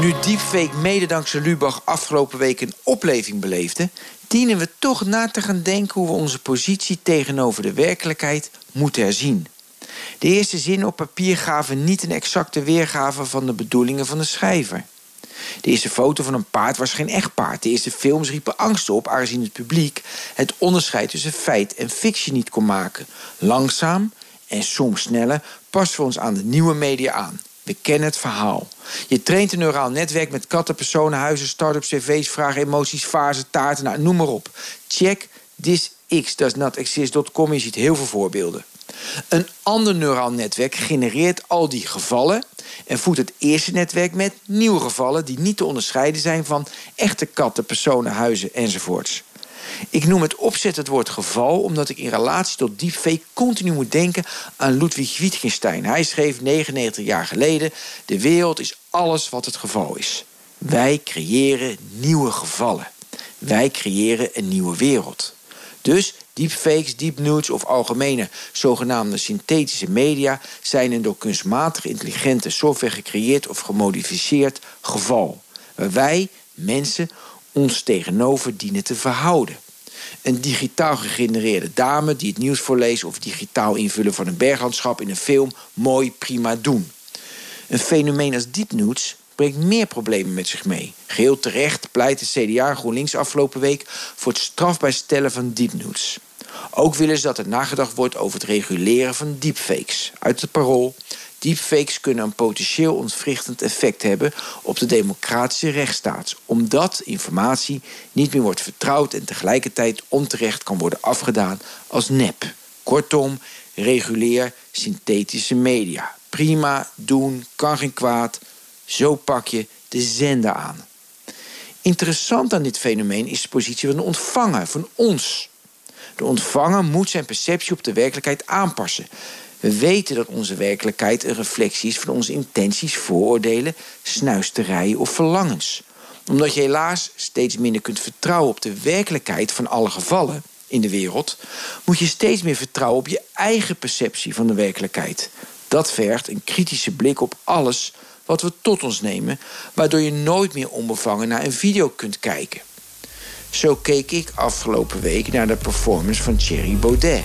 Nu deepfake mede dankzij Lubach afgelopen week een opleving beleefde, dienen we toch na te gaan denken hoe we onze positie tegenover de werkelijkheid moeten herzien. De eerste zinnen op papier gaven niet een exacte weergave van de bedoelingen van de schrijver. De eerste foto van een paard was geen echt paard. De eerste films riepen angst op, aangezien het publiek het onderscheid tussen feit en fictie niet kon maken. Langzaam en soms sneller passen we ons aan de nieuwe media aan. We kennen het verhaal. Je traint een neuraal netwerk met katten, personen, huizen, start-ups, cv's, vragen, emoties, fasen, taarten, nou, noem maar op. Check this x. Je ziet heel veel voorbeelden. Een ander neuraal netwerk genereert al die gevallen en voedt het eerste netwerk met nieuwe gevallen die niet te onderscheiden zijn van echte katten, personen, huizen enzovoorts. Ik noem het opzet het woord geval omdat ik in relatie tot deepfake continu moet denken aan Ludwig Wittgenstein. Hij schreef 99 jaar geleden: De wereld is alles wat het geval is. Wij creëren nieuwe gevallen. Wij creëren een nieuwe wereld. Dus deepfakes, deepnudes of algemene zogenaamde synthetische media zijn een door kunstmatig intelligente software gecreëerd of gemodificeerd geval. Waar wij, mensen, ons tegenover dienen te verhouden. Een digitaal gegenereerde dame die het nieuws voorleest of digitaal invullen van een berglandschap in een film, mooi, prima doen. Een fenomeen als deepnudes brengt meer problemen met zich mee. Geheel terecht pleit de CDA en GroenLinks afgelopen week voor het strafbaar stellen van deepnudes. Ook willen ze dat er nagedacht wordt over het reguleren van deepfakes. Uit het parool. Deepfakes kunnen een potentieel ontwrichtend effect hebben op de democratische rechtsstaat, omdat informatie niet meer wordt vertrouwd en tegelijkertijd onterecht kan worden afgedaan als nep. Kortom, reguleer synthetische media. Prima, doen, kan geen kwaad. Zo pak je de zender aan. Interessant aan dit fenomeen is de positie van de ontvanger, van ons. De ontvanger moet zijn perceptie op de werkelijkheid aanpassen. We weten dat onze werkelijkheid een reflectie is van onze intenties, vooroordelen, snuisterijen of verlangens. Omdat je helaas steeds minder kunt vertrouwen op de werkelijkheid van alle gevallen in de wereld, moet je steeds meer vertrouwen op je eigen perceptie van de werkelijkheid. Dat vergt een kritische blik op alles wat we tot ons nemen, waardoor je nooit meer onbevangen naar een video kunt kijken. Zo keek ik afgelopen week naar de performance van Thierry Baudet.